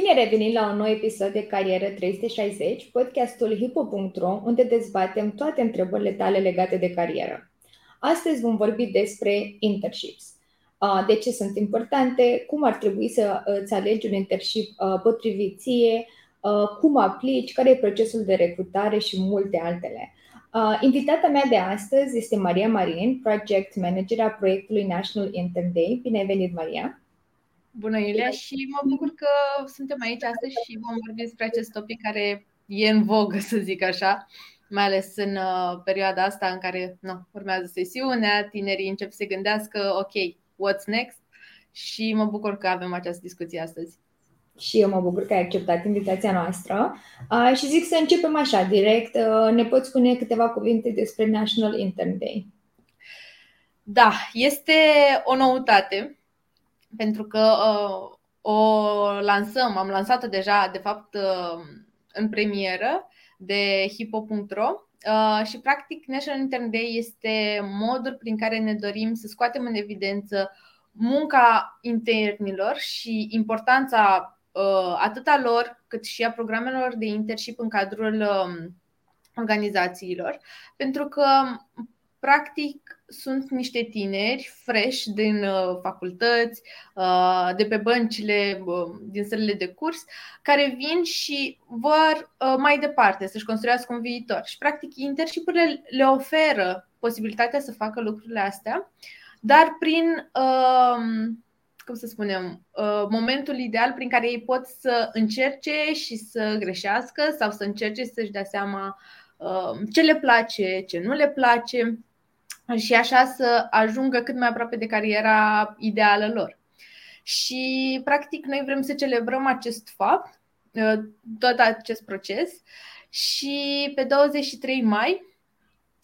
Bine revenit la un nou episod de Carieră 360, podcastul hipo.ro, unde dezbatem toate întrebările tale legate de carieră. Astăzi vom vorbi despre internships. De ce sunt importante, cum ar trebui să îți alegi un internship potrivit ție, cum aplici, care e procesul de recrutare și multe altele. Invitata mea de astăzi este Maria Marin, Project Manager a proiectului National Intern Day. Bine ai venit, Maria! Bună, Iulia, și mă bucur că suntem aici astăzi și vom vorbi despre acest topic care e în vogă, să zic așa, mai ales în uh, perioada asta în care no, urmează sesiunea, tinerii încep să se gândească, ok, what's next? Și mă bucur că avem această discuție astăzi. Și eu mă bucur că ai acceptat invitația noastră uh, și zic să începem așa, direct. Uh, ne poți spune câteva cuvinte despre National Intern Day? Da, este o noutate pentru că uh, o lansăm, am lansat-o deja, de fapt, uh, în premieră de hipo.ro uh, și, practic, National Intern Day este modul prin care ne dorim să scoatem în evidență munca internilor și importanța uh, atât a lor cât și a programelor de internship în cadrul uh, organizațiilor, pentru că practic sunt niște tineri fresh din uh, facultăți, uh, de pe băncile uh, din sălile de curs, care vin și vor uh, mai departe să-și construiască un viitor. Și practic internshipurile le oferă posibilitatea să facă lucrurile astea, dar prin uh, cum să spunem, uh, momentul ideal prin care ei pot să încerce și să greșească sau să încerce să-și dea seama uh, ce le place, ce nu le place și așa să ajungă cât mai aproape de cariera ideală lor. Și, practic, noi vrem să celebrăm acest fapt, uh, tot acest proces și pe 23 mai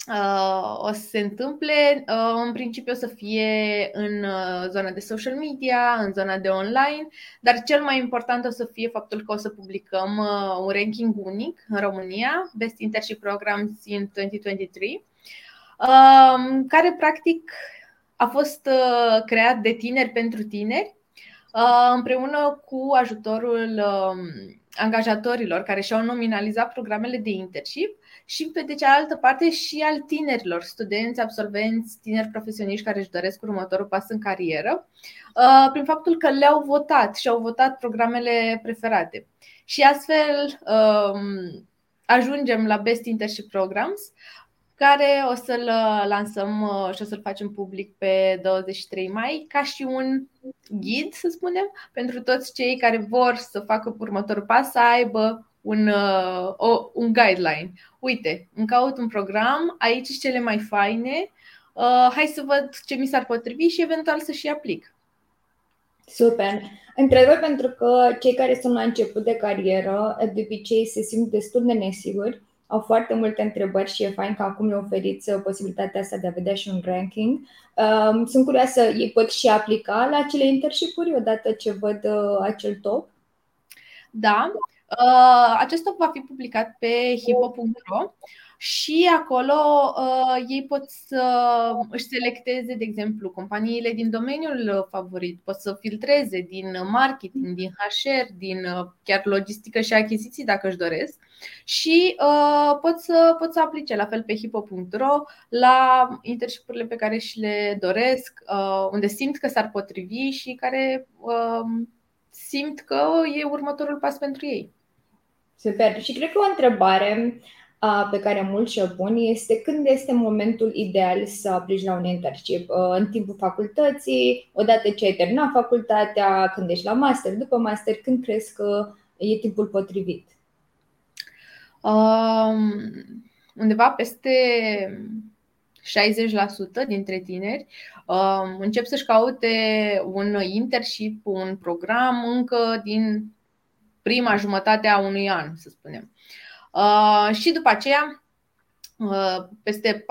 uh, o să se întâmple. Uh, în principiu o să fie în zona de social media, în zona de online, dar cel mai important o să fie faptul că o să publicăm un ranking unic în România, Best Internship Programs țin 2023 care practic a fost uh, creat de tineri pentru tineri, uh, împreună cu ajutorul um, angajatorilor care și-au nominalizat programele de internship și pe de cealaltă parte și al tinerilor, studenți, absolvenți, tineri profesioniști care își doresc următorul pas în carieră, uh, prin faptul că le-au votat și au votat programele preferate. Și astfel um, ajungem la Best Internship Programs, care o să-l uh, lansăm uh, și o să-l facem public pe 23 mai, ca și un ghid, să spunem, pentru toți cei care vor să facă următorul pas, să aibă un, uh, o, un guideline. Uite, îmi caut un program, aici sunt cele mai faine, uh, hai să văd ce mi s-ar potrivi și eventual să și aplic. Super. Întrebări pentru că cei care sunt la început de carieră, de obicei se simt destul de nesiguri au foarte multe întrebări și e fain că acum le oferiți uh, posibilitatea asta de a vedea și un ranking. Um, sunt curioasă, ei pot și aplica la acele internship-uri odată ce văd uh, acel top? Da, uh, acest top va fi publicat pe hipo.ro și acolo uh, ei pot să își selecteze, de exemplu, companiile din domeniul favorit, pot să filtreze din marketing, din HR, din uh, chiar logistică și achiziții dacă își doresc și uh, pot, să, pot să aplice la fel pe hipo.ro la internshipurile pe care și le doresc, uh, unde simt că s-ar potrivi și care uh, simt că e următorul pas pentru ei. Super. Și cred că o întrebare pe care mulți și-o pun este când este momentul ideal să aplici la un internship. În timpul facultății, odată ce ai terminat facultatea, când ești la master, după master, când crezi că e timpul potrivit? Um, undeva peste 60% dintre tineri um, încep să-și caute un internship, un program încă din prima jumătate a unui an, să spunem. Uh, și după aceea, uh, peste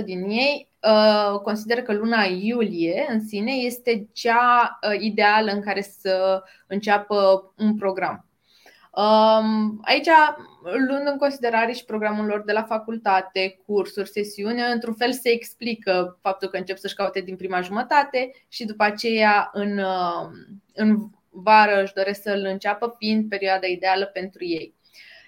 40-50% din ei uh, consideră că luna iulie în sine este cea uh, ideală în care să înceapă un program. Um, aici, luând în considerare și programul lor de la facultate, cursuri, sesiune, într-un fel se explică faptul că încep să-și caute din prima jumătate și după aceea în, uh, în vară își doresc să-l înceapă, fiind perioada ideală pentru ei.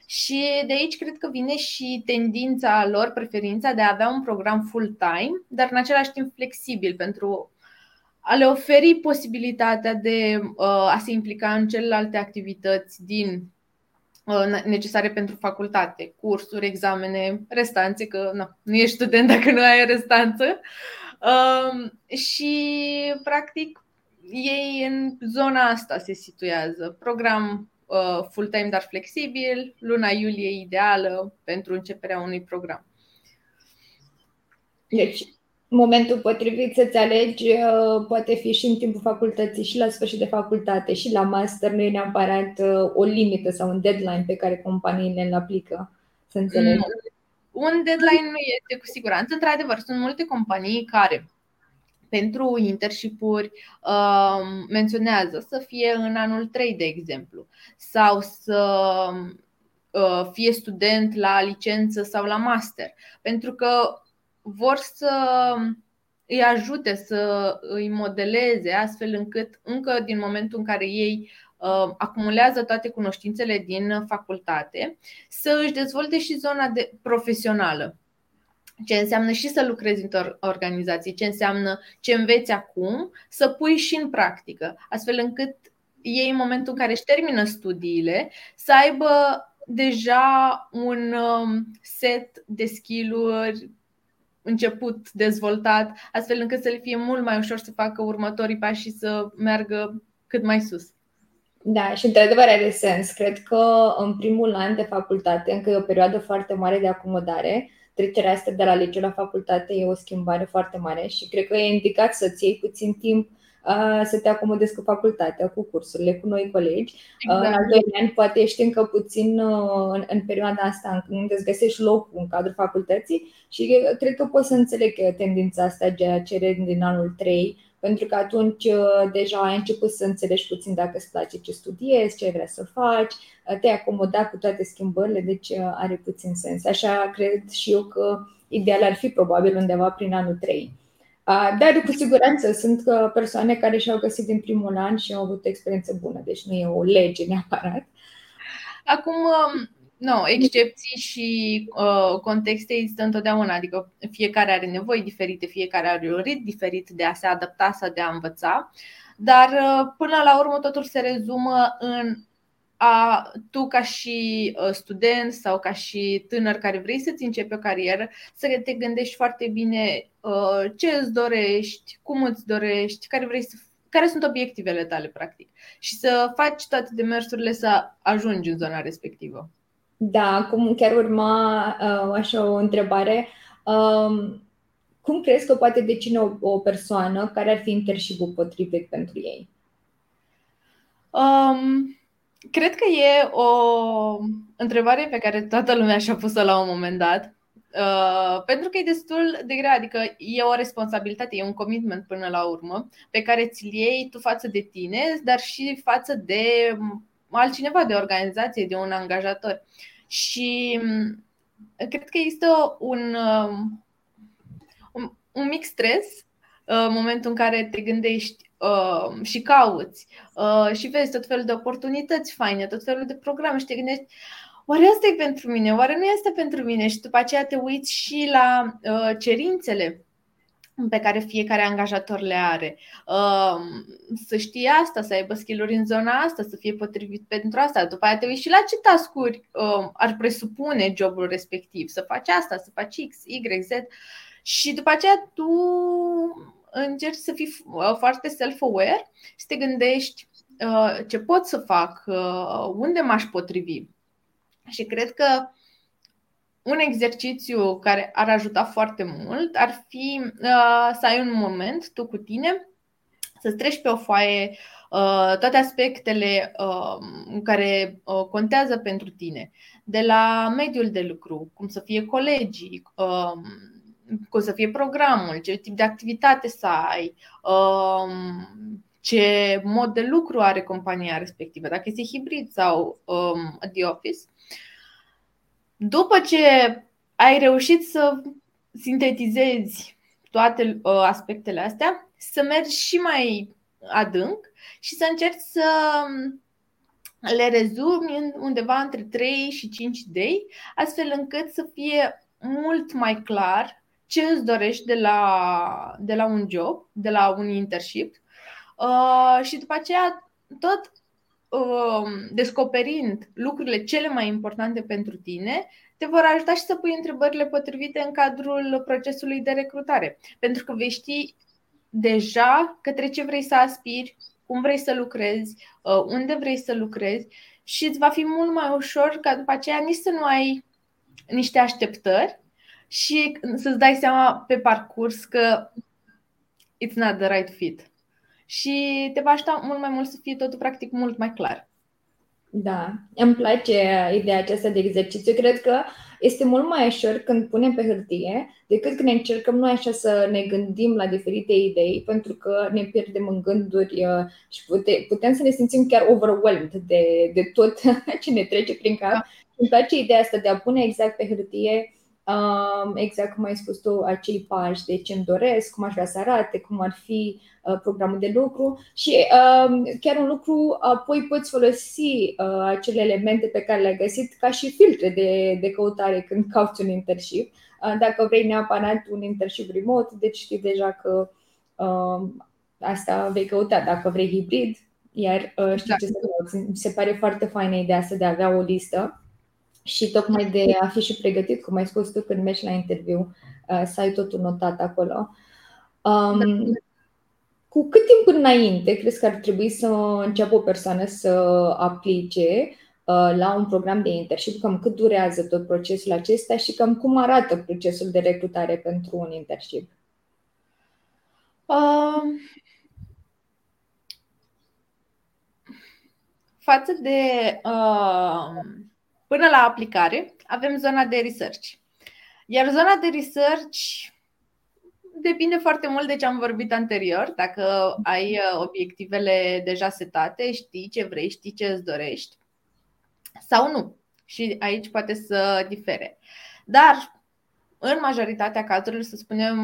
Și de aici cred că vine și tendința lor, preferința de a avea un program full-time, dar în același timp flexibil pentru a le oferi posibilitatea de uh, a se implica în celelalte activități din uh, necesare pentru facultate, cursuri, examene, restanțe, că na, nu ești student dacă nu ai restanță. Uh, și, practic, ei în zona asta se situează. Program uh, full-time, dar flexibil, luna iulie ideală pentru începerea unui program. Deci, momentul potrivit să-ți alegi uh, poate fi și în timpul facultății, și la sfârșit de facultate, și la master. Nu e neapărat uh, o limită sau un deadline pe care companiile îl aplică, să înțeleg. Un deadline nu este cu siguranță. Într-adevăr, sunt multe companii care pentru internship-uri uh, menționează să fie în anul 3, de exemplu, sau să uh, fie student la licență sau la master, pentru că vor să îi ajute să îi modeleze astfel încât încă din momentul în care ei uh, acumulează toate cunoștințele din facultate, să își dezvolte și zona de profesională ce înseamnă și să lucrezi într-o organizație, ce înseamnă ce înveți acum, să pui și în practică, astfel încât ei, în momentul în care își termină studiile, să aibă deja un um, set de skill-uri început, dezvoltat, astfel încât să le fie mult mai ușor să facă următorii pași și să meargă cât mai sus. Da, și într-adevăr are sens. Cred că în primul an de facultate încă e o perioadă foarte mare de acomodare trecerea asta de la liceu la facultate e o schimbare foarte mare și cred că e indicat să-ți iei puțin timp uh, să te acomodezi cu facultatea, cu cursurile, cu noi colegi. Exact. Uh, în al doilea an poate ești încă puțin uh, în, în perioada asta unde îți găsești locul în cadrul facultății și cred că poți să înțeleg tendința asta de a cere din anul 3 pentru că atunci uh, deja ai început să înțelegi puțin dacă îți place ce studiezi, ce vrei să faci, uh, te-ai acomodat cu toate schimbările, deci uh, are puțin sens. Așa cred și eu că ideal ar fi probabil undeva prin anul 3. Dar cu siguranță sunt persoane care și-au găsit din primul an și au avut experiență bună, deci nu e o lege neapărat. Acum, um, nu, excepții și uh, contexte există întotdeauna, adică fiecare are nevoi diferite, fiecare are un ritm diferit de a se adapta sau de a învăța, dar uh, până la urmă totul se rezumă în a tu ca și uh, student sau ca și tânăr care vrei să-ți începi o carieră, să te gândești foarte bine uh, ce îți dorești, cum îți dorești, care vrei să care sunt obiectivele tale, practic, și să faci toate demersurile să ajungi în zona respectivă. Da, acum chiar urma uh, așa o întrebare. Um, cum crezi că poate decine o, o persoană care ar fi internship potrivit pentru ei? Um, cred că e o întrebare pe care toată lumea și-a pus-o la un moment dat. Uh, pentru că e destul de grea, adică e o responsabilitate, e un commitment până la urmă pe care ți-l iei tu față de tine, dar și față de altcineva, de organizație, de un angajator. Și mm, cred că există un, um, un, un mic stres uh, în momentul în care te gândești uh, și cauți uh, și vezi tot felul de oportunități faine, tot felul de programe și te gândești oare asta e pentru mine, oare nu este pentru mine? Și după aceea te uiți și la uh, cerințele pe care fiecare angajator le are. Um, să știe asta, să aibă skill în zona asta, să fie potrivit pentru asta. După aceea te uiți și la ce tascuri um, ar presupune jobul respectiv. Să faci asta, să faci X, Y, Z. Și după aceea tu încerci să fii uh, foarte self-aware și te gândești uh, ce pot să fac, uh, unde m-aș potrivi. Și cred că un exercițiu care ar ajuta foarte mult ar fi uh, să ai un moment tu cu tine, să treci pe o foaie uh, toate aspectele uh, care uh, contează pentru tine, de la mediul de lucru, cum să fie colegii, uh, cum să fie programul, ce tip de activitate să ai, uh, ce mod de lucru are compania respectivă, dacă este hibrid sau um, the office după ce ai reușit să sintetizezi toate uh, aspectele astea, să mergi și mai adânc și să încerci să le rezumi undeva între 3 și 5 idei, astfel încât să fie mult mai clar ce îți dorești de la, de la un job, de la un internship. Uh, și după aceea tot uh, descoperind lucrurile cele mai importante pentru tine, te vor ajuta și să pui întrebările potrivite în cadrul procesului de recrutare. Pentru că vei ști deja către ce vrei să aspiri, cum vrei să lucrezi, uh, unde vrei să lucrezi și îți va fi mult mai ușor ca după aceea nici să nu ai niște așteptări și să-ți dai seama pe parcurs că it's not the right fit. Și te va ajuta mult mai mult să fie totul practic mult mai clar. Da, îmi place ideea aceasta de exercițiu. Cred că este mult mai ușor când punem pe hârtie decât când încercăm noi așa să ne gândim la diferite idei, pentru că ne pierdem în gânduri uh, și pute, putem să ne simțim chiar overwhelmed de, de tot ce ne trece prin cap. Da. Îmi place ideea asta de a pune exact pe hârtie exact cum ai spus tu, acei pași de ce îmi doresc, cum aș vrea să arate, cum ar fi uh, programul de lucru și um, chiar un lucru, apoi poți folosi uh, acele elemente pe care le-ai găsit ca și filtre de, de căutare când cauți un internship. Uh, dacă vrei neapărat un internship remote, deci știi deja că um, asta vei căuta. Dacă vrei hibrid, iar știi da. ce să cauți. Mi se pare foarte faină ideea asta de a avea o listă și tocmai de a fi și pregătit, cum ai spus tu când mergi la interviu, uh, să ai totul notat acolo. Um, cu cât timp înainte crezi că ar trebui să înceapă o persoană să aplice uh, la un program de internship, cam cât durează tot procesul acesta și cam cum arată procesul de recrutare pentru un internship? Um, față de uh, Până la aplicare, avem zona de research. Iar zona de research depinde foarte mult de ce am vorbit anterior. Dacă ai uh, obiectivele deja setate, știi ce vrei, știi ce îți dorești sau nu. Și aici poate să difere. Dar, în majoritatea cazurilor, să spunem,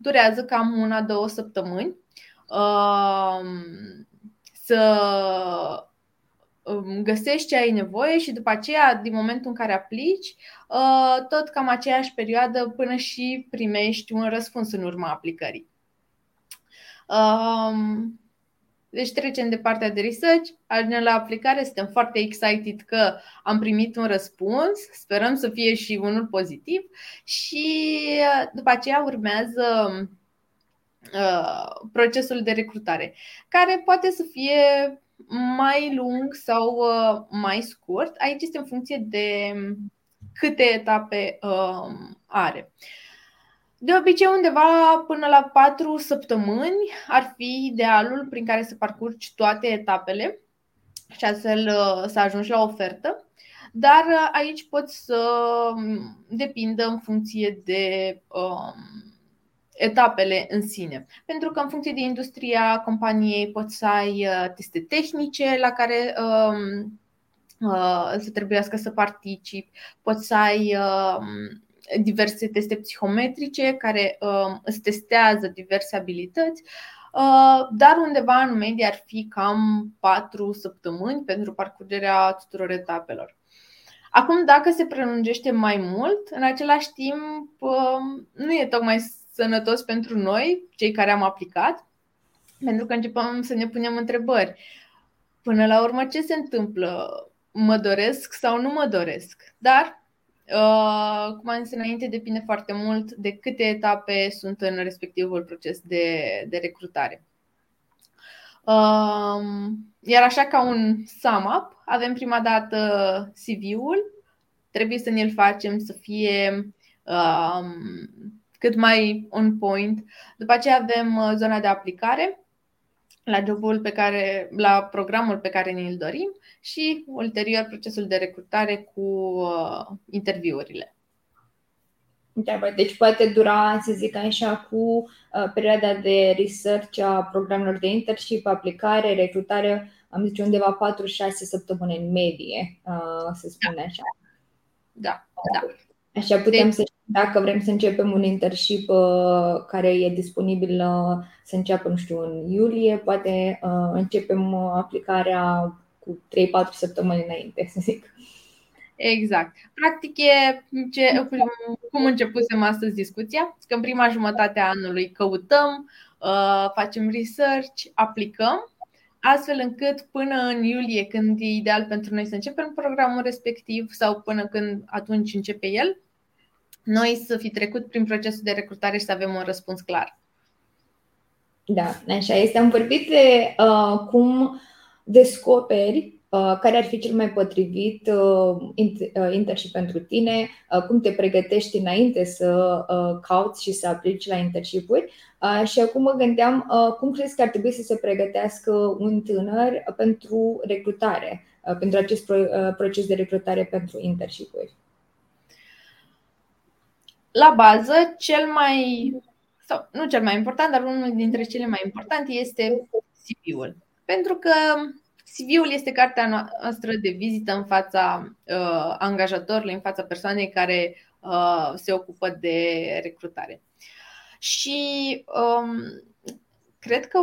durează cam una, două săptămâni uh, să găsești ce ai nevoie și după aceea, din momentul în care aplici, uh, tot cam aceeași perioadă până și primești un răspuns în urma aplicării. Um, deci trecem de partea de research, ajungem la aplicare, suntem foarte excited că am primit un răspuns, sperăm să fie și unul pozitiv. Și uh, după aceea urmează uh, procesul de recrutare, care poate să fie mai lung sau uh, mai scurt. Aici este în funcție de câte etape uh, are. De obicei, undeva până la 4 săptămâni ar fi idealul prin care să parcurgi toate etapele și astfel uh, să ajungi la ofertă. Dar uh, aici poți să depindă în funcție de uh, etapele în sine. Pentru că în funcție de industria companiei poți să ai uh, teste tehnice la care um, uh, să trebuiască să participi, poți să ai uh, diverse teste psihometrice care uh, îți testează diverse abilități, uh, dar undeva în medie ar fi cam 4 săptămâni pentru parcurgerea tuturor etapelor. Acum, dacă se prelungește mai mult, în același timp, uh, nu e tocmai sănătos pentru noi, cei care am aplicat, pentru că începem să ne punem întrebări. Până la urmă, ce se întâmplă? Mă doresc sau nu mă doresc? Dar, uh, cum am zis înainte, depinde foarte mult de câte etape sunt în respectivul proces de, de recrutare. Uh, iar așa ca un sum up, avem prima dată CV-ul, trebuie să ne-l facem să fie uh, cât mai on point. După aceea avem uh, zona de aplicare la jobul pe care, la programul pe care ne-l dorim și ulterior procesul de recrutare cu uh, interviurile. Deci poate dura, să zic așa, cu uh, perioada de research a programelor de internship, aplicare, recrutare, am zice undeva 4-6 săptămâni în medie, uh, să spune așa. Da, da. Așa putem deci, să dacă vrem să începem un internship uh, care e disponibil uh, să înceapă, nu știu, în iulie, poate uh, începem aplicarea cu 3-4 săptămâni înainte, să zic. Exact. Practic e ce, cum începusem astăzi discuția, că în prima jumătate a anului căutăm, facem research, aplicăm, astfel încât până în iulie, când e ideal pentru noi să începem programul respectiv sau până când atunci începe el, noi să fi trecut prin procesul de recrutare și să avem un răspuns clar. Da, așa este. Am vorbit de uh, cum descoperi uh, care ar fi cel mai potrivit uh, internship pentru tine, uh, cum te pregătești înainte să uh, cauți și să aplici la internship-uri. Uh, și acum mă gândeam uh, cum crezi că ar trebui să se pregătească un tânăr pentru recrutare, uh, pentru acest pro- uh, proces de recrutare pentru internship-uri la bază, cel mai, sau nu cel mai important, dar unul dintre cele mai importante este CV-ul. Pentru că CV-ul este cartea noastră de vizită în fața uh, angajatorului, în fața persoanei care uh, se ocupă de recrutare. Și um, cred că,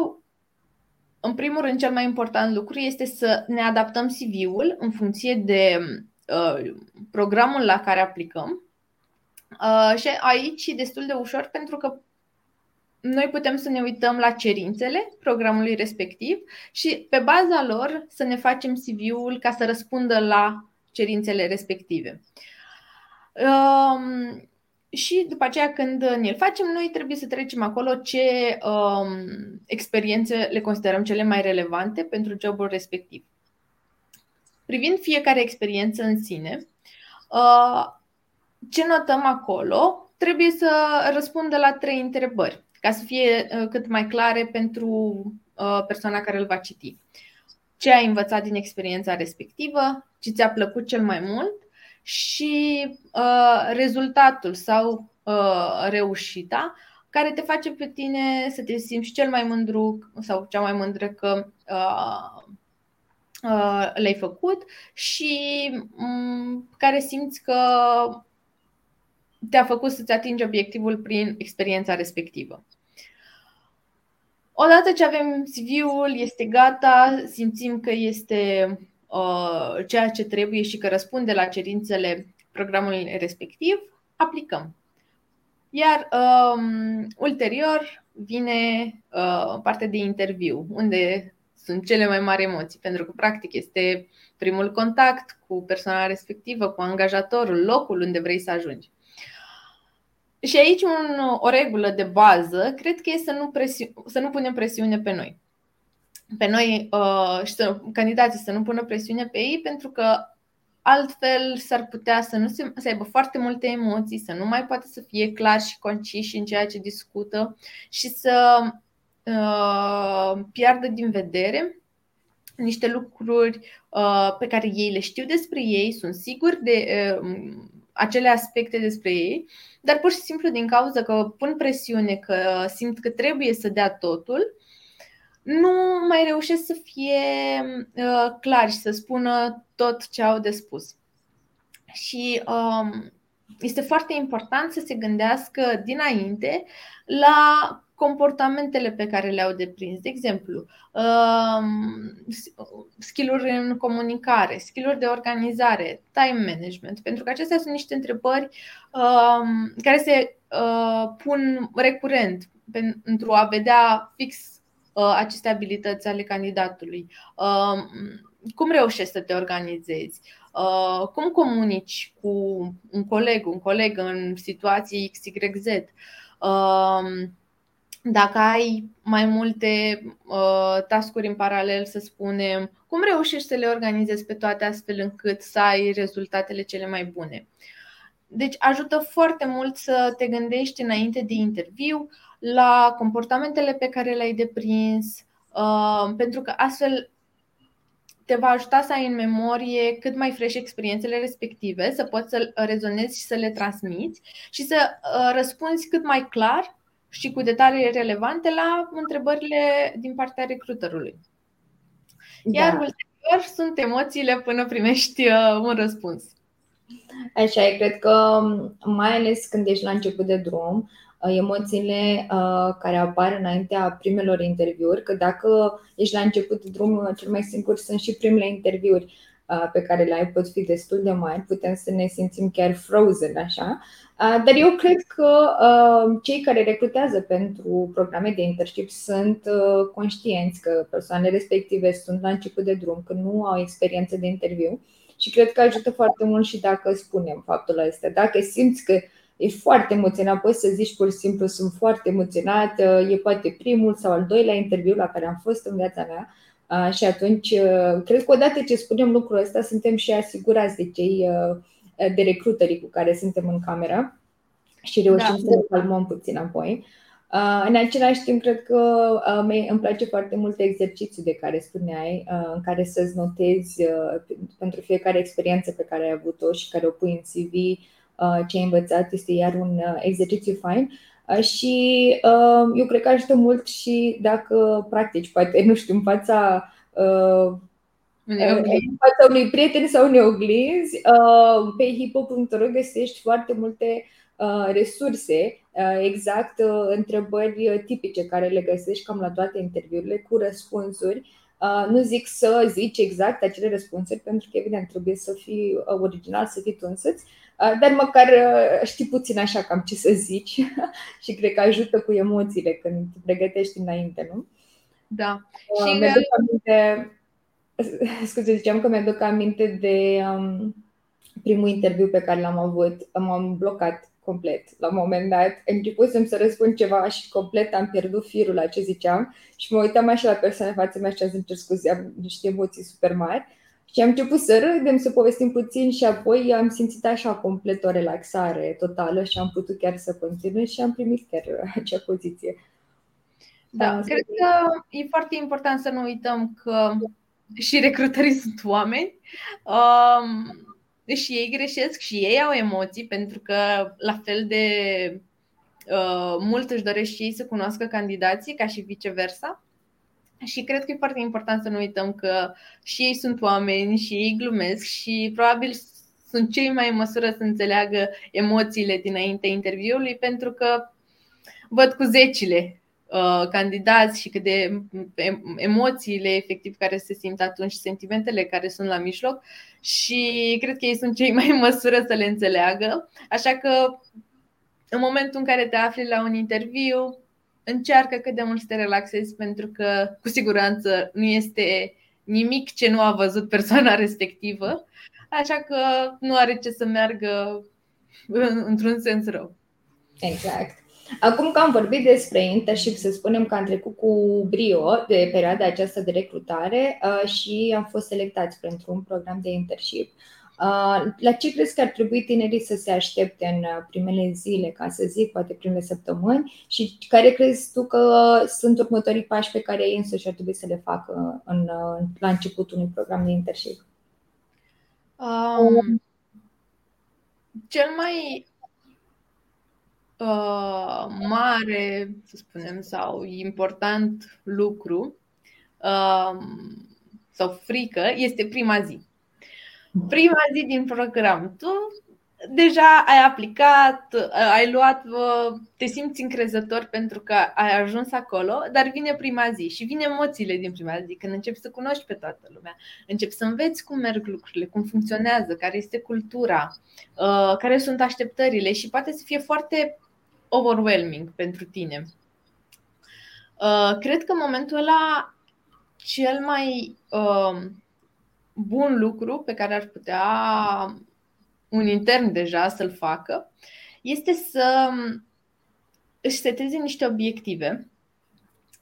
în primul rând, cel mai important lucru este să ne adaptăm CV-ul în funcție de uh, programul la care aplicăm Uh, și aici e destul de ușor pentru că noi putem să ne uităm la cerințele programului respectiv și pe baza lor să ne facem CV-ul ca să răspundă la cerințele respective. Um, și după aceea când ne-l facem, noi trebuie să trecem acolo ce um, experiențe le considerăm cele mai relevante pentru jobul respectiv. Privind fiecare experiență în sine, uh, ce notăm acolo trebuie să răspundă la trei întrebări, ca să fie uh, cât mai clare pentru uh, persoana care îl va citi. Ce ai învățat din experiența respectivă, ce ți-a plăcut cel mai mult și uh, rezultatul sau uh, reușita care te face pe tine să te simți cel mai mândru sau cea mai mândră că uh, uh, le-ai făcut și um, care simți că te-a făcut să-ți atingi obiectivul prin experiența respectivă. Odată ce avem CV-ul, este gata, simțim că este uh, ceea ce trebuie și că răspunde la cerințele programului respectiv, aplicăm. Iar um, ulterior vine uh, partea de interviu, unde sunt cele mai mari emoții, pentru că practic este primul contact cu persoana respectivă, cu angajatorul, locul unde vrei să ajungi. Și aici un, o regulă de bază, cred că e să nu, presi- să nu punem presiune pe noi. Pe noi uh, și să, candidații să nu pună presiune pe ei, pentru că altfel s-ar putea să, nu se, să aibă foarte multe emoții, să nu mai poate să fie clar și concis în ceea ce discută și să uh, piardă din vedere niște lucruri uh, pe care ei le știu despre ei, sunt siguri de uh, acele aspecte despre ei, dar pur și simplu din cauza că pun presiune, că simt că trebuie să dea totul, nu mai reușesc să fie uh, clari și să spună tot ce au de spus. Și um, este foarte important să se gândească dinainte la comportamentele pe care le-au deprins. De exemplu, um, skill-uri în comunicare, skill-uri de organizare, time management, pentru că acestea sunt niște întrebări um, care se uh, pun recurent pentru a vedea fix uh, aceste abilități ale candidatului. Um, cum reușești să te organizezi? Uh, cum comunici cu un coleg, un coleg în situații XYZ? Dacă ai mai multe uh, tascuri în paralel, să spunem, cum reușești să le organizezi pe toate astfel încât să ai rezultatele cele mai bune. Deci ajută foarte mult să te gândești înainte de interviu la comportamentele pe care le-ai deprins, uh, pentru că astfel te va ajuta să ai în memorie cât mai fresh experiențele respective, să poți să rezonezi și să le transmiți și să uh, răspunzi cât mai clar și cu detalii relevante la întrebările din partea recruterului. Iar da. ulterior sunt emoțiile până primești uh, un răspuns. Așa e, cred că mai ales când ești la început de drum, uh, emoțiile uh, care apar înaintea primelor interviuri, că dacă ești la început de drum, cel mai sigur sunt și primele interviuri pe care le ai pot fi destul de mari, putem să ne simțim chiar frozen așa. Dar eu cred că cei care recrutează pentru programe de internship sunt conștienți că persoanele respective sunt la început de drum, că nu au experiență de interviu și cred că ajută foarte mult și dacă spunem faptul ăsta. Dacă simți că ești foarte emoționat, poți să zici pur și simplu sunt foarte emoționat, e poate primul sau al doilea interviu la care am fost în viața mea și atunci, cred că odată ce spunem lucrul ăsta, suntem și asigurați de cei de recrutării cu care suntem în camera și reușim da. să ne calmăm puțin apoi. În același timp, cred că îmi place foarte mult exercițiul de care spuneai, în care să-ți notezi pentru fiecare experiență pe care ai avut-o și care o pui în CV, ce ai învățat, este iar un exercițiu fain. Și eu cred că ajută mult și dacă practici, poate, nu știu, în fața în fața unui prieten sau unei oglinzi, pe hipo.ro găsești foarte multe resurse, exact întrebări tipice care le găsești cam la toate interviurile cu răspunsuri. Nu zic să zici exact acele răspunsuri, pentru că evident trebuie să fii original, să fii tu însăți, dar măcar știi puțin așa cam ce să zici și cred că ajută cu emoțiile când te pregătești înainte, nu? Da. Și mi-aduc aminte, scuze, ziceam că mi-aduc aminte de um, primul interviu pe care l-am avut. M-am blocat complet la un moment dat. Începusem să răspund ceva și complet am pierdut firul la ce ziceam și mă uitam așa la persoana față mea și am scuze, am niște emoții super mari. Și am început să râdem, să povestim puțin și apoi am simțit așa complet o relaxare totală și am putut chiar să continui și am primit chiar acea poziție. Da, da cred că e foarte important să nu uităm că și recrutării sunt oameni. Um, și ei greșesc și ei au emoții pentru că la fel de uh, mult își doresc și ei să cunoască candidații ca și viceversa. Și cred că e foarte important să nu uităm că și ei sunt oameni și ei glumesc și probabil sunt cei mai în măsură să înțeleagă emoțiile dinaintea interviului pentru că văd cu zecile uh, candidați și cât de emoțiile efectiv care se simt atunci, sentimentele care sunt la mijloc și cred că ei sunt cei mai în măsură să le înțeleagă. Așa că în momentul în care te afli la un interviu, încearcă cât de mult să te relaxezi pentru că cu siguranță nu este nimic ce nu a văzut persoana respectivă, așa că nu are ce să meargă într-un sens rău. Exact. Acum că am vorbit despre internship, să spunem că am trecut cu brio de perioada aceasta de recrutare uh, și am fost selectați pentru un program de internship. Uh, la ce crezi că ar trebui tinerii să se aștepte în uh, primele zile, ca să zic, poate primele săptămâni și care crezi tu că sunt următorii pași pe care ei însuși ar trebui să le facă în, uh, la începutul unui program de internship? Um, cel mai uh, mare, să spunem, sau important lucru uh, sau frică este prima zi prima zi din program. Tu deja ai aplicat, ai luat, te simți încrezător pentru că ai ajuns acolo, dar vine prima zi și vine emoțiile din prima zi, când începi să cunoști pe toată lumea, începi să înveți cum merg lucrurile, cum funcționează, care este cultura, uh, care sunt așteptările și poate să fie foarte overwhelming pentru tine. Uh, cred că în momentul ăla cel mai uh, bun lucru pe care ar putea un intern deja să-l facă este să își seteze niște obiective,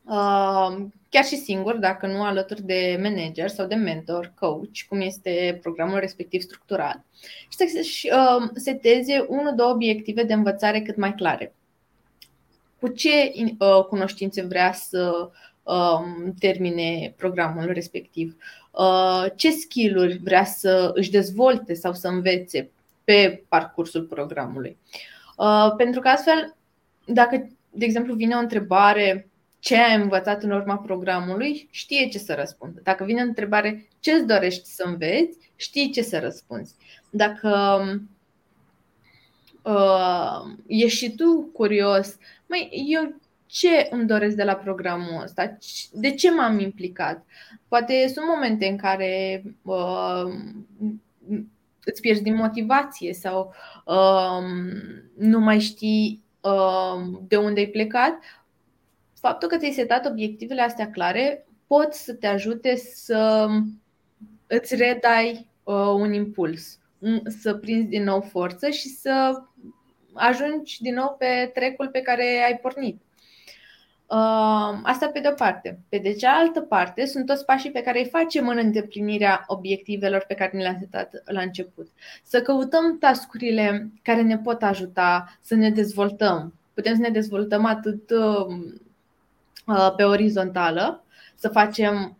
uh, chiar și singur, dacă nu alături de manager sau de mentor, coach, cum este programul respectiv structurat, și să-și uh, seteze unul, două obiective de învățare cât mai clare. Cu ce uh, cunoștințe vrea să um, termine programul respectiv, uh, ce skill-uri vrea să își dezvolte sau să învețe pe parcursul programului. Uh, pentru că astfel, dacă, de exemplu, vine o întrebare ce ai învățat în urma programului, știe ce să răspundă. Dacă vine o întrebare ce îți dorești să înveți, știi ce să răspunzi. Dacă uh, ești și tu curios, mai eu ce îmi doresc de la programul ăsta, de ce m-am implicat. Poate sunt momente în care uh, îți pierzi din motivație sau uh, nu mai știi uh, de unde ai plecat. Faptul că ți-ai setat obiectivele astea clare pot să te ajute să îți redai uh, un impuls, să prinzi din nou forță și să ajungi din nou pe trecul pe care ai pornit. Uh, asta pe de-o parte. Pe de cealaltă parte, sunt toți pașii pe care îi facem în îndeplinirea obiectivelor pe care ne le-am setat la început. Să căutăm tascurile care ne pot ajuta să ne dezvoltăm. Putem să ne dezvoltăm atât uh, pe orizontală, să facem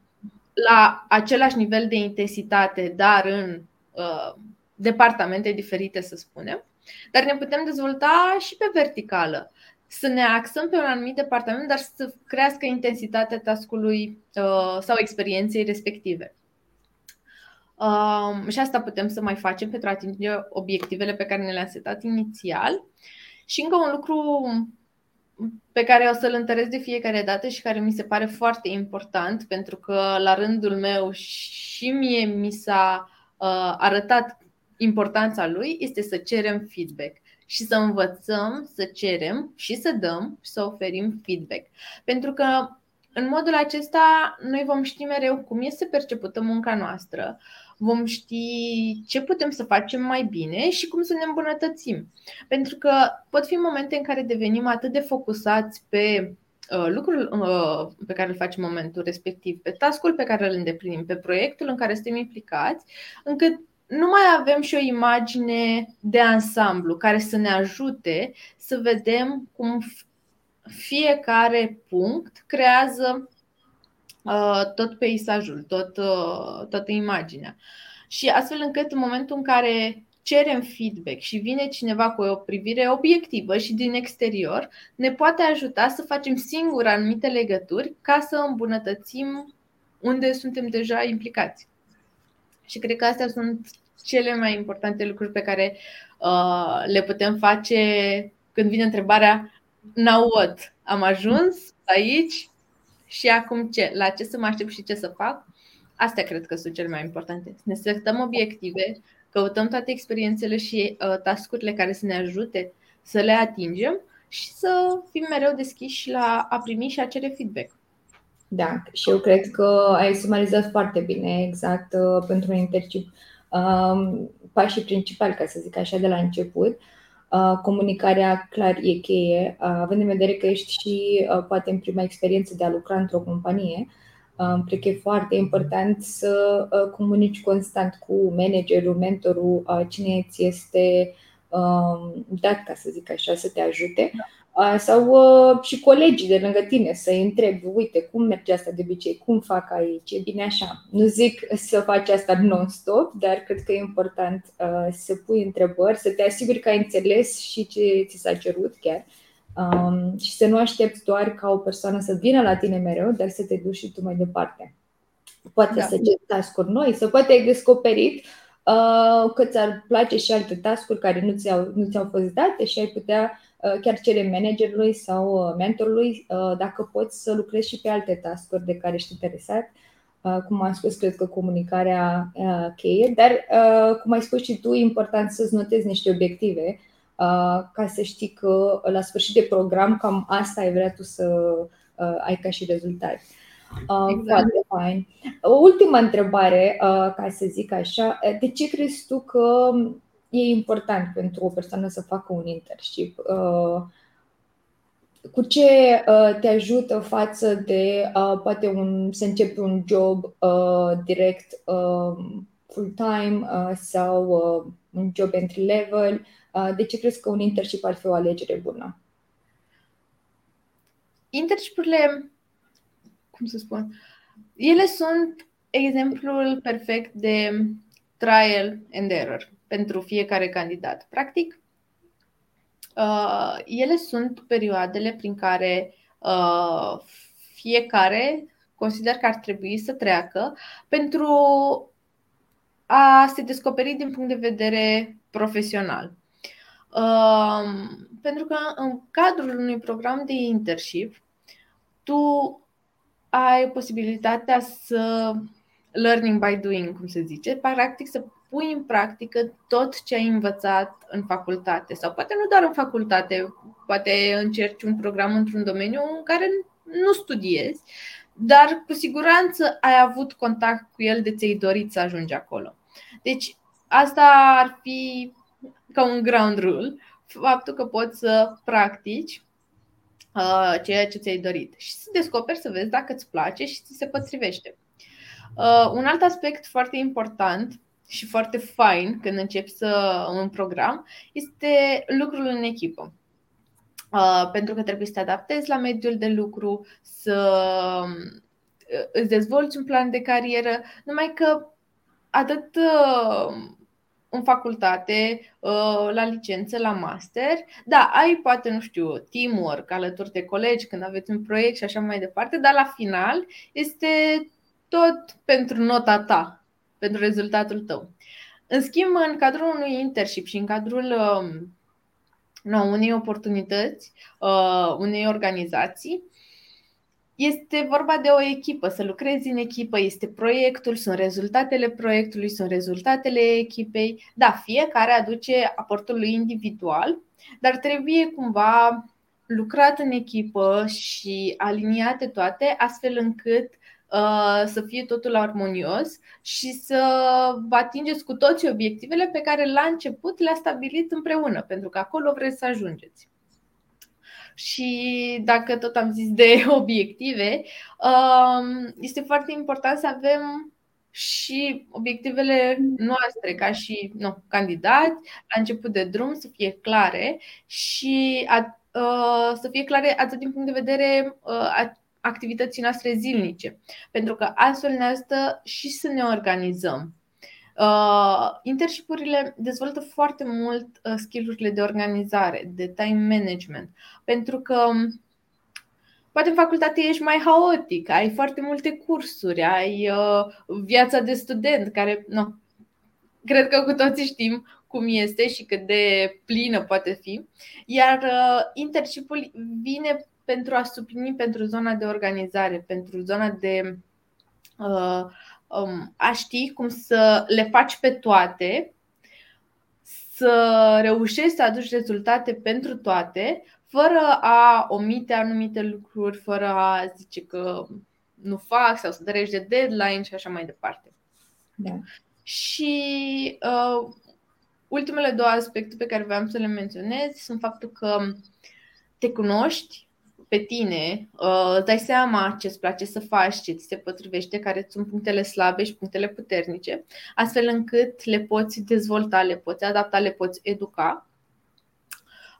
la același nivel de intensitate, dar în uh, departamente diferite, să spunem, dar ne putem dezvolta și pe verticală să ne axăm pe un anumit departament, dar să crească intensitatea tascului uh, sau experienței respective. Uh, și asta putem să mai facem pentru a atinge obiectivele pe care ne le-am setat inițial. Și încă un lucru pe care o să-l întăresc de fiecare dată și care mi se pare foarte important, pentru că la rândul meu și mie mi s-a uh, arătat importanța lui, este să cerem feedback și să învățăm să cerem și să dăm și să oferim feedback. Pentru că în modul acesta noi vom ști mereu cum este percepută munca noastră, vom ști ce putem să facem mai bine și cum să ne îmbunătățim. Pentru că pot fi momente în care devenim atât de focusați pe uh, lucrul uh, pe care îl facem în momentul respectiv, pe tascul pe care îl îndeplinim, pe proiectul în care suntem implicați, încât nu mai avem și o imagine de ansamblu care să ne ajute să vedem cum fiecare punct creează uh, tot peisajul, tot, uh, toată imaginea. Și astfel încât în momentul în care cerem feedback și vine cineva cu o privire obiectivă și din exterior, ne poate ajuta să facem singur anumite legături ca să îmbunătățim unde suntem deja implicați. Și cred că astea sunt cele mai importante lucruri pe care uh, le putem face când vine întrebarea now what? Am ajuns aici și acum ce? La ce să mă aștept și ce să fac? Astea cred că sunt cele mai importante. Să ne setăm obiective, căutăm toate experiențele și uh, tascurile care să ne ajute să le atingem și să fim mereu deschiși la a primi și a cere feedback. Da, și eu cred că ai sumarizat foarte bine exact uh, pentru un intercip um, pașii principali, ca să zic așa, de la început. Uh, comunicarea clar e cheie, uh, având în vedere că ești și uh, poate în prima experiență de a lucra într-o companie, uh, cred că e foarte important să uh, comunici constant cu managerul, mentorul, uh, cine ți este uh, dat, ca să zic așa, să te ajute. Da sau uh, și colegii de lângă tine să-i întrebi, uite, cum merge asta de obicei, cum fac aici, e bine așa. Nu zic să faci asta non-stop, dar cred că e important uh, să pui întrebări, să te asiguri că ai înțeles și ce ți s-a cerut chiar um, și să nu aștepți doar ca o persoană să vină la tine mereu, dar să te duci și tu mai departe. Poate da. să cerți task noi, să poate ai descoperit uh, că ți-ar place și alte task care nu ți-au, nu ți-au fost date și ai putea Uh, chiar cere managerului sau uh, mentorului uh, dacă poți să lucrezi și pe alte task de care ești interesat. Cum am spus, cred că comunicarea cheie, dar cum ai spus și tu, e important să-ți notezi niște obiective ca să știi că la sfârșit de program cam asta ai vrea tu să ai ca și rezultat. Exact. Foarte fain. O ultimă întrebare, ca să zic așa, de ce crezi tu că e important pentru o persoană să facă un internship. Uh, cu ce uh, te ajută față de uh, poate un, să începi un job direct full-time sau un job entry level? De ce crezi că un internship ar fi o alegere bună? Internshipurile, cum să spun, ele sunt exemplul perfect de trial and error pentru fiecare candidat. Practic, uh, ele sunt perioadele prin care uh, fiecare consider că ar trebui să treacă pentru a se descoperi din punct de vedere profesional. Uh, pentru că în cadrul unui program de internship, tu ai posibilitatea să learning by doing, cum se zice, practic să pui în practică tot ce ai învățat în facultate sau poate nu doar în facultate, poate încerci un program într-un domeniu în care nu studiezi, dar cu siguranță ai avut contact cu el de ți-ai dorit să ajungi acolo. Deci asta ar fi ca un ground rule, faptul că poți să practici uh, ceea ce ți-ai dorit și să descoperi să vezi dacă îți place și ți se potrivește. Uh, un alt aspect foarte important și foarte fain când începi să un program este lucrul în echipă. Uh, pentru că trebuie să te adaptezi la mediul de lucru, să uh, îți dezvolți un plan de carieră, numai că atât uh, în facultate, uh, la licență, la master. Da, ai poate, nu știu, teamwork alături de colegi când aveți un proiect și așa mai departe, dar la final este tot pentru nota ta, pentru rezultatul tău. În schimb, în cadrul unui internship și în cadrul uh, no, unei oportunități, uh, unei organizații, este vorba de o echipă, să lucrezi în echipă, este proiectul, sunt rezultatele proiectului, sunt rezultatele echipei. Da, fiecare aduce aportul lui individual, dar trebuie cumva lucrat în echipă și aliniate toate, astfel încât uh, să fie totul armonios și să vă atingeți cu toți obiectivele pe care la început le-a stabilit împreună, pentru că acolo vreți să ajungeți. Și dacă tot am zis de obiective, um, este foarte important să avem și obiectivele noastre ca și nu, candidați la început de drum să fie clare și a, uh, să fie clare atât din punct de vedere uh, a activității noastre zilnice, pentru că astfel ne ajută și să ne organizăm. Uh, internshipurile dezvoltă foarte mult uh, skillurile de organizare, de time management, pentru că um, poate în facultate ești mai haotic, ai foarte multe cursuri, ai uh, viața de student care, nu, cred că cu toții știm cum este și cât de plină poate fi. Iar uh, internshipul vine pentru a suplini pentru zona de organizare, pentru zona de uh, um, a ști cum să le faci pe toate, să reușești să aduci rezultate pentru toate, fără a omite anumite lucruri, fără a zice că nu fac sau să treci de deadline și așa mai departe. Da. Și uh, ultimele două aspecte pe care vreau să le menționez sunt faptul că te cunoști pe tine, uh, îți dai seama ce îți place să faci, ce ți se potrivește, care sunt punctele slabe și punctele puternice, astfel încât le poți dezvolta, le poți adapta, le poți educa.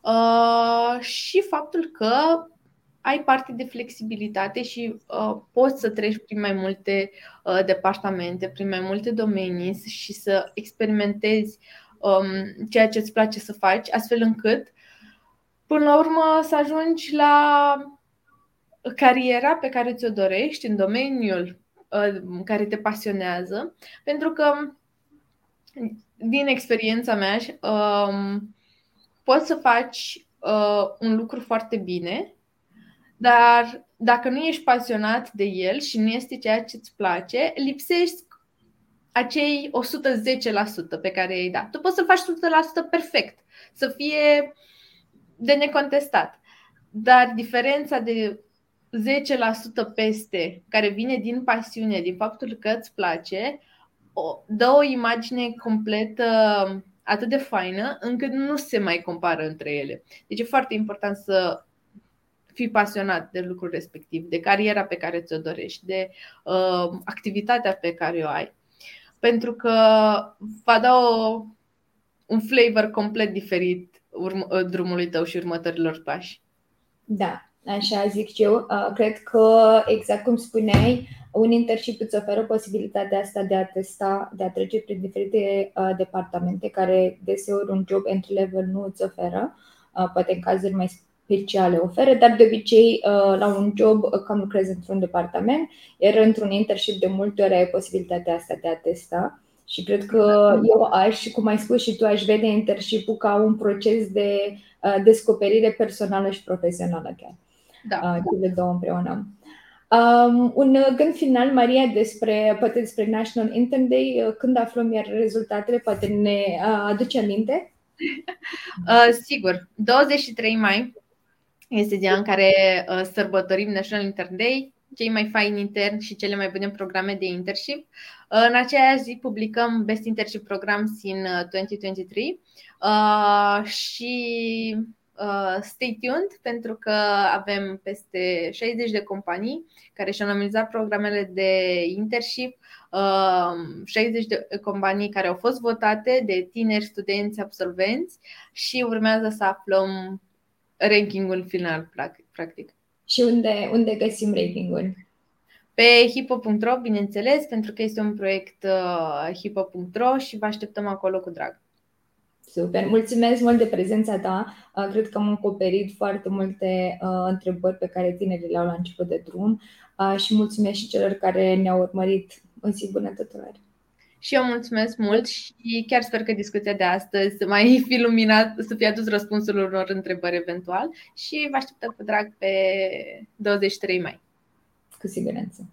Uh, și faptul că ai parte de flexibilitate și uh, poți să treci prin mai multe uh, departamente, prin mai multe domenii și să experimentezi um, ceea ce îți place să faci, astfel încât până la urmă să ajungi la cariera pe care ți-o dorești în domeniul uh, care te pasionează, pentru că din experiența mea um, poți să faci uh, un lucru foarte bine, dar dacă nu ești pasionat de el și nu este ceea ce îți place, lipsești acei 110% pe care i-ai dat. Tu poți să faci 100% perfect, să fie de necontestat. Dar diferența de 10% peste, care vine din pasiune, din faptul că îți place, o, dă o imagine completă atât de faină încât nu se mai compară între ele. Deci e foarte important să fii pasionat de lucrul respectiv, de cariera pe care ți-o dorești, de uh, activitatea pe care o ai. Pentru că va da o, un flavor complet diferit urm- drumului tău și următorilor pași. Da, așa zic eu. Cred că, exact cum spuneai, un internship îți oferă posibilitatea asta de a testa, de a trece prin diferite departamente care deseori un job entry level nu îți oferă, poate în cazuri mai speciale oferă, dar de obicei la un job cam lucrezi într-un departament, iar într-un internship de multe ori ai posibilitatea asta de a testa Și cred că eu aș, cum ai spus și tu, aș vede internship ca un proces de uh, descoperire personală și profesională chiar. Da. Uh, cele două împreună. Um, un gând final, Maria, despre, poate despre National Intern Day, uh, când aflăm iar rezultatele, poate ne uh, aduce aminte? Uh, sigur, 23 mai este ziua în care uh, sărbătorim National Intern Day, cei mai faini interni și cele mai bune programe de internship. Uh, în aceeași zi publicăm Best Internship Programs in 2023 uh, și stay tuned pentru că avem peste 60 de companii care și-au analizat programele de internship, 60 de companii care au fost votate de tineri, studenți, absolvenți și urmează să aflăm rankingul final, practic. Și unde, unde găsim rankingul? Pe hipo.ro, bineînțeles, pentru că este un proiect uh, hipo.ro și vă așteptăm acolo cu drag. Super, mulțumesc mult de prezența ta. Uh, cred că am acoperit foarte multe uh, întrebări pe care tinerii le-au la început de drum uh, și mulțumesc și celor care ne-au urmărit. în zi bună tuturor! Și eu mulțumesc mult și chiar sper că discuția de astăzi să mai fi luminat, să fie adus răspunsul unor întrebări eventual și vă așteptăm cu drag pe 23 mai. Cu siguranță.